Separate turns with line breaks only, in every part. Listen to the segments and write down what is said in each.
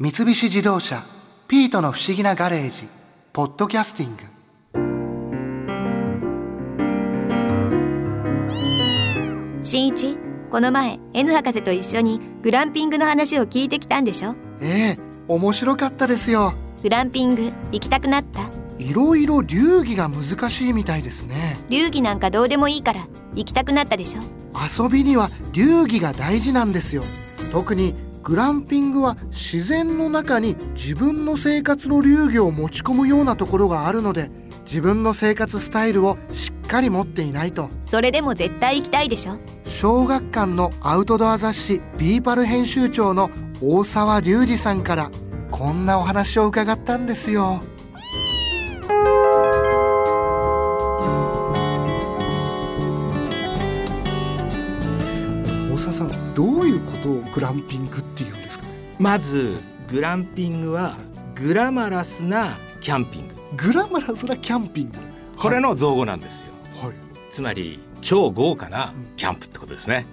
三菱自動車「ピートの不思議なガレージ」「ポッドキャスティング」
新一この前 N 博士と一緒にグランピングの話を聞いてきたんでしょ？
ええ面白かったですよ。
グランピング行きたくなった？
いろいろ流儀が難しいみたいですね。
流儀なんかどうでもいいから行きたくなったでしょ？
遊びには流儀が大事なんですよ。特にグランピングは自然の中に自分の生活の流儀を持ち込むようなところがあるので自分の生活スタイルをしっかり持っていないと。
それでも絶対行きたいでしょ？
小学館のアウトドア雑誌ビーパル編集長の大沢隆二さんからこんなお話を伺ったんですよ。大沢さんどういうことをグランピングっていうんですかね
まずグランピングはグラマラスなキャンピング。
グラマラスなキャンピング？
これの造語なんですよ、
はい。
つまり超豪華なキャンプってことですね、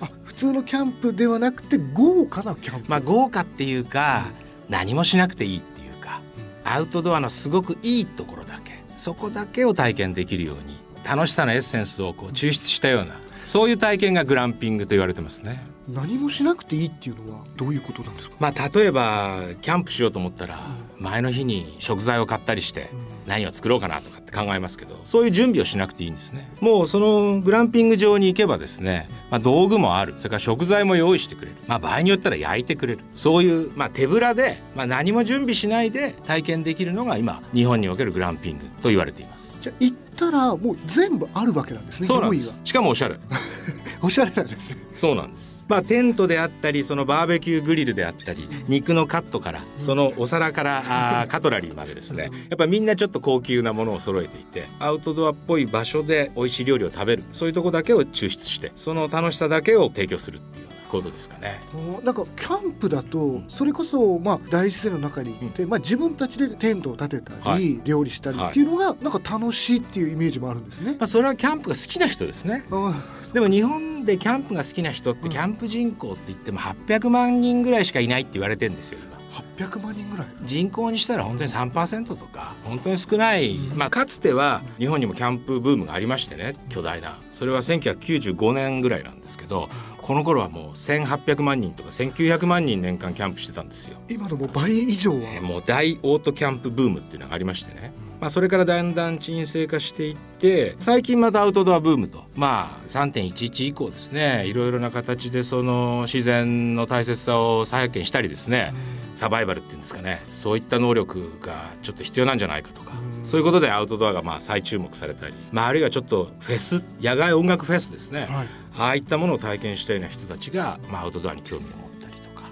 あ普通のキャンプではなくて豪華なキャンプ、
まあ豪華っていうか何もしなくていいっていうか。アウトドアのすごくいいところだけ。そこだけを体験できるように楽しさのエッセンスをこう抽出したようなそういう体験がグランピングと言われてますね
何もしなくていいっていうのはどういうことなんですか？
まあ例えばキャンプしようと思ったら前の日に食材を買ったりして何を作ろうかなとかって考えますけどそういう準備をしなくていいんですね。もうそのグランピング場に行けばですね、まあ、道具もある。それから食材も用意してくれる、まあ、場合によったら焼いてくれる。そういう、まあ、手ぶらで、まあ、何も準備しないで体験できるのが今日本におけるグランピングと言われています。
じゃあ行ったらもう全部あるわけなんですね
そうなんです。しかもおしゃれ。
おしゃれなんですね。
そうなんです。まあテントであったりそのバーベキューグリルであったり肉のカットからそのお皿からあカトラリーまでですね。やっぱみんなちょっと高級なものを揃えていてアウトドアっぽい場所で美味しい料理を食べる。そういうとこだけを抽出してその楽しさだけを提供するっていう。ことですかね。
おなんかキャンプだとそれこそまあ大自然の中に行って、まあ自分たちでテントを立てたり、
はい
料理したりっていうのがなんか楽しいっていうイメージもあるんですね。
まあそれはキャンプが好きな人ですね。
あ
でも日本でキャンプが好きな人ってキャンプ人口って言っても800万人ぐらいしかいないって言われてるんですよ今。
800万人ぐらい？
人口にしたら本当に3%とか本当に少ない、まあ、かつては日本にもキャンプブームがありましてね巨大なそれは1995年ぐらいなんですけどこの頃はもう1800万人とか1900万人年間キャンプしてたんですよ。
今のもう倍以上は。
えーもう大オートキャンプブームっていうのがありましてね、まあ、それからだんだん沈静化していって最近またアウトドアブームと。まあ3.11以降ですね。いろいろな形でその自然の大切さを再発見したりですね。サバイバルっていうんですかね。そういった能力がちょっと必要なんじゃないかとか。そういうことでアウトドアがまあ再注目されたり、まあ、あるいはちょっとフェス野外音楽フェスですね、
はい。
ああいったものを体験したような人たちが、まあ、アウトドアに興味を持ったりとか。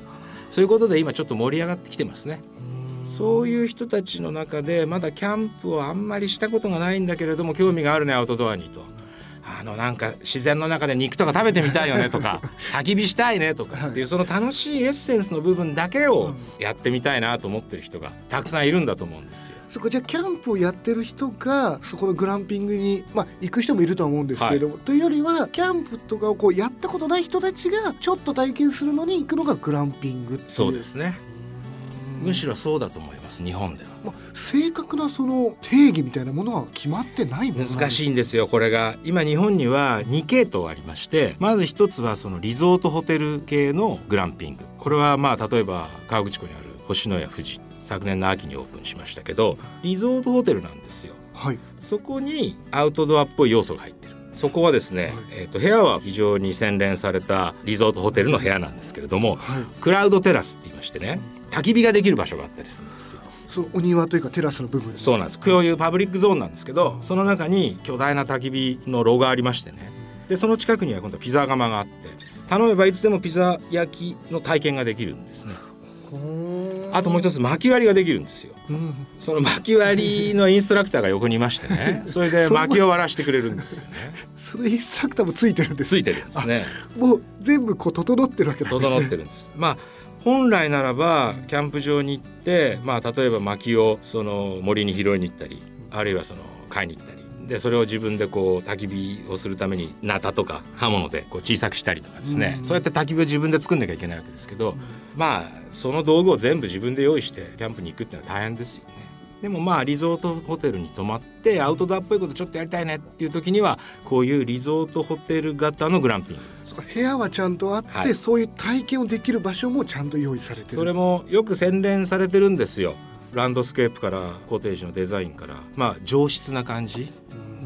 そういうことで今ちょっと盛り上がってきてますね。そういう人たちの中でまだキャンプをあんまりしたことがないんだけれども興味があるねアウトドアにと。あのなんか自然の中で肉とか食べてみたいよねとか。焚き火したいねとかっていうその楽しいエッセンスの部分だけをやってみたいなと思ってる人がたくさんいるんだと思うんですよ。
そこじゃあキャンプをやってる人がそこのグランピングに、まあ、行く人もいるとは思うんですけれども、というよりはキャンプとかをこうやったことない人たちがちょっと体験するのに行くのがグランピングっていう。
そうですねむしろそうだと思います日本では。
まあ、正確なその定義みたいなものは決まってない
難
い
しいんですよこれが。今日本には2系統ありましてまず一つはそのリゾートホテル系のグランピング。これはまあ例えば河口湖にある星のや富士。昨年の秋にオープンしましたけどリゾートホテルなんですよ。
はい。
そこにアウトドアっぽい要素が入ってる。そこはですね、えー、と部屋は非常に洗練されたリゾートホテルの部屋なんですけれども
はい。
クラウドテラスって言いましてね焚き火ができる場所があったりするんですよ。
そのお庭というかテラスの部分です
そうなんです。共有パブリックゾーンなんですけどその中に巨大な焚き火の炉がありましてね。でその近くには今度はピザ窯があって頼めばいつでもピザ焼きの体験ができるんですね。あともう一つ薪割りができるんですよ。
うん。
その薪割りのインストラクターが横にいましてね。それで薪を割らしてくれるんですよね。
そのインストラクターもついてるんです
ついてるんですね。
もう全部こう整ってるわけね。
整ってるんです。まあ本来ならばキャンプ場に行って、まあ、例えば薪をその森に拾いに行ったりあるいはその買いに行ったり。でそれを自分でこう焚き火をするためにナタとか刃物でこう小さくしたりとかですね、そうやって焚き火を自分で作んなきゃいけないわけですけど、まあその道具を全部自分で用意してキャンプに行くっていうのは大変ですよね。でもまあリゾートホテルに泊まってアウトドアっぽいことちょっとやりたいねっていう時にはこういうリゾートホテル型のグランピング
部屋はちゃんとあって、はい、そういう体験をできる場所もちゃんと用意されてる。
それもよく洗練されてるんですよ。ランドスケープからコテージのデザインから。まあ上質な感じ、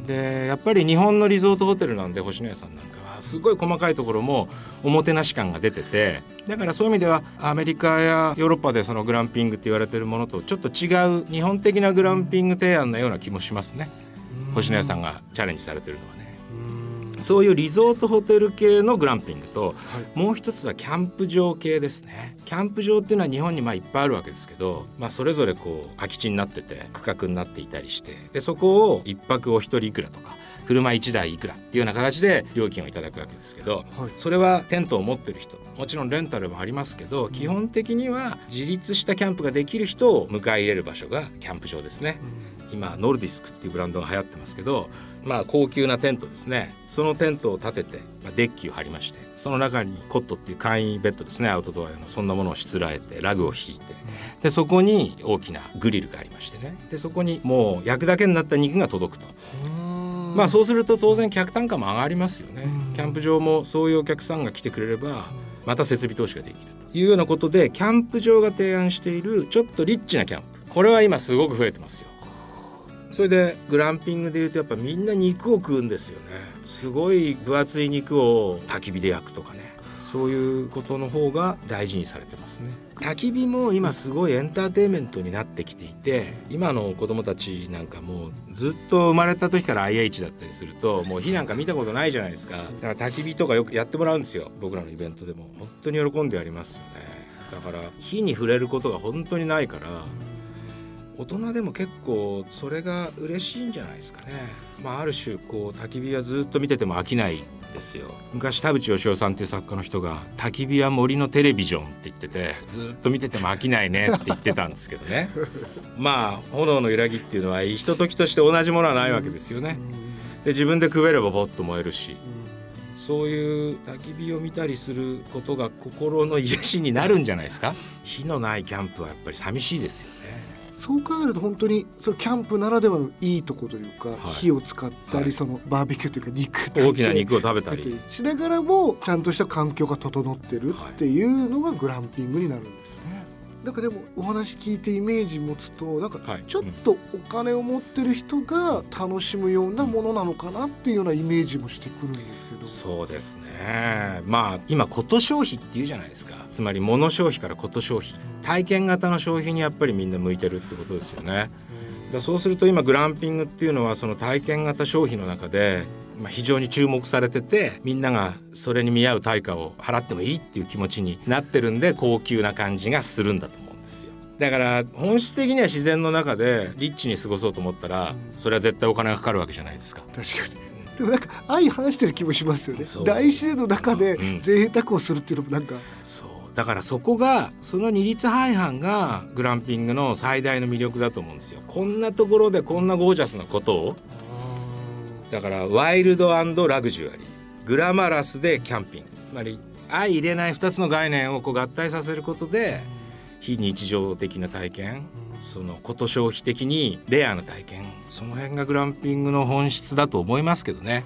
でやっぱり日本のリゾートホテルなんで星野屋さんなんかはすごい細かいところもおもてなし感が出てて。だからそういう意味ではアメリカやヨーロッパでそのグランピングって言われてるものとちょっと違う日本的なグランピング提案のような気もしますね。星野屋さんがチャレンジされてるのはね。そういうリゾートホテル系のグランピングと、はい、もう一つはキャンプ場系ですね。キャンプ場っていうのは日本にまあいっぱいあるわけですけど、まあ、それぞれこう空き地になってて区画になっていたりしてでそこを1泊お一人いくらとか車1台いくらっていうような形で料金をいただくわけですけど、はい、それはテントを持ってる人もちろんレンタルもありますけど、基本的には自立したキャンプができる人を迎え入れる場所がキャンプ場ですね。うん、今ノルディスクっていうブランドが流行ってますけどまあ、高級なテントですねそのテントを立てて、まあ、デッキを張りましてその中にコットっていう簡易ベッドですねアウトドア用のそんなものをしつらえてラグを引いてでそこに大きなグリルがありましてねでそこにもう焼くだけになった肉が届くと。まあそうすると当然客単価も上がりますよね。キャンプ場もそういうお客さんが来てくれればまた設備投資ができるというようなことでキャンプ場が提案しているちょっとリッチなキャンプこれは今すごく増えてますよ。それでグランピングでいうとやっぱみんな肉を食うんですよね。すごい分厚い肉を焚き火で焼くとかね。そういうことの方が大事にされてますね。焚き火も今すごいエンターテインメントになってきていて今の子供たちなんかもうずっと生まれた時から IH だったりするともう火なんか見たことないじゃないですか。だから焚き火とかよくやってもらうんですよ。僕らのイベントでも。本当に喜んでやりますよね。だから火に触れることが本当にないから大人でも結構それが嬉しいんじゃないですかね。まあ、ある種こう焚き火はずっと見てても飽きないですよ昔田淵義雄さんっていう作家の人が「焚き火は森のテレビジョン」って言っててずっと見てても飽きないねって言ってたんですけどねまあ炎の揺らぎっていうのはひとときとして同じものはないわけですよね。で自分でくべればボッと燃えるし。そういう焚き火を見たりすることが心の癒しになるんじゃないですか火のないキャンプはやっぱり寂しいですよ
そう考えると本当にそのキャンプならではのいいとこというか、はい、火を使ったり、はい、そのバーベキューというか肉
大きな肉を食べたり。
しながらもちゃんとした環境が整ってるっていうのがグランピングになるんです。ね。なんかでもお話聞いてイメージ持つとなんかちょっとお金を持ってる人が楽しむようなものなのかなっていうようなイメージもしてくるんですけど。
そうですね。まあ今こと消費っていうじゃないですか。つまり物消費からこと消費体験型の消費にやっぱりみんな向いてるってことですよね。だそうすると今グランピングっていうのはその体験型消費の中でまあ、非常に注目されててみんながそれに見合う対価を払ってもいいっていう気持ちになってるんで高級な感じがするんだと思うんですよ。だから本質的には自然の中でリッチに過ごそうと思ったらそれは絶対お金がかかるわけじゃないですか。
確かに。でもなんか相反してる気もしますよね。大自然の中で贅沢をするっていうのもなんか、うん、
そう。だからそこがその二律背反がグランピングの最大の魅力だと思うんですよ。こんなところでこんなゴージャスなことをだからワイルドラグジュアリーグラマラスでキャンピング。つまり相入れない2つの概念をこう合体させることで非日常的な体験そのこと消費的にレアな体験その辺がグランピングの本質だと思いますけどね。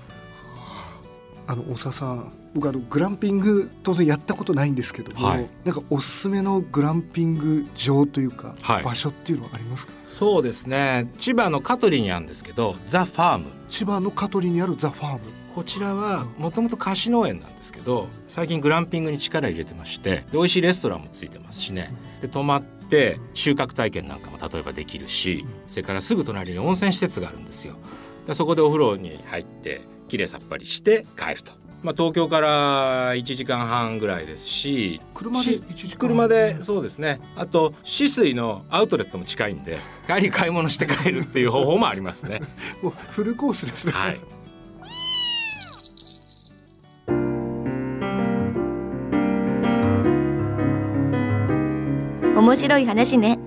あの大沢さん僕あのグランピング当然やったことないんですけども、はい、なんかおすすめのグランピング場というか、はい、場所っていうのはありますか？
そうですね。千葉の香取にあるんですけどザ・ファーム
千葉の香取にあるザ・ファーム
こちらはもともと貸し農園なんですけど最近グランピングに力入れてまして美味しいレストランもついてますしね。で泊まって収穫体験なんかも例えばできるしそれからすぐ隣に温泉施設があるんですよ。でそこでお風呂に入ってきれいさっぱりして帰ると。まあ、東京から1時間半ぐらいですし
車で1時間
車でそうですね。あと止水のアウトレットも近いんで帰り買い物して帰るっていう方法もありますね。
もうフルコースですね、はい。
面白い話ね。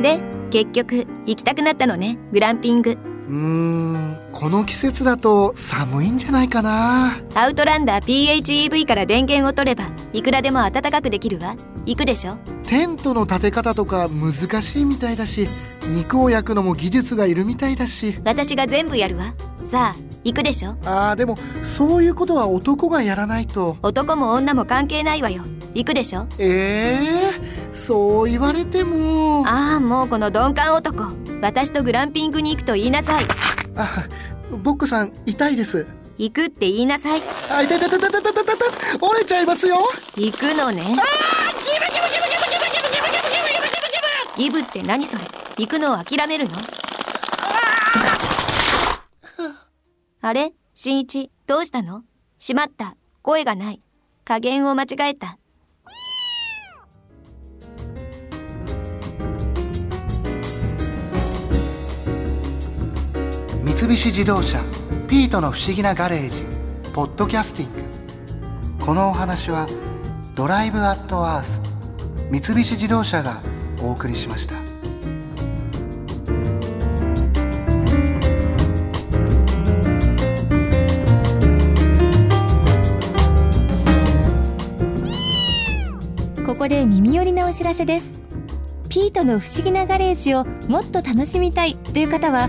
で結局行きたくなったのね。グランピング。
うんこの季節だと寒いんじゃないかな。
アウトランダー PHEV から電源を取ればいくらでも暖かくできるわ。行くでしょ？
テントの立て方とか難しいみたいだし肉を焼くのも技術がいるみたいだし。
私が全部やるわ。さあ行くでしょ？
あーでもそういうことは男がやらないと。
男も女も関係ないわよ。行くでしょ？
ええー、そう言われても。
ああもうこの鈍感男。私とグランピングに行くと言いなさい。
あボックさん痛いです。
行くって言いなさい。
あ痛い痛い痛い痛い痛い折れちゃいますよ
行くのねギブって何それ行くのを諦めるのあれ新一どうしたのしまった声がない加減を間違えた
三菱自動車「ピートの不思議なガレージ」ポッドキャスティング。このお話は「ドライブ・アット・アース」三菱自動車がお送りしました。
ここで耳寄りなお知らせです。ピートの不思議なガレージをもっと楽しみたいという方は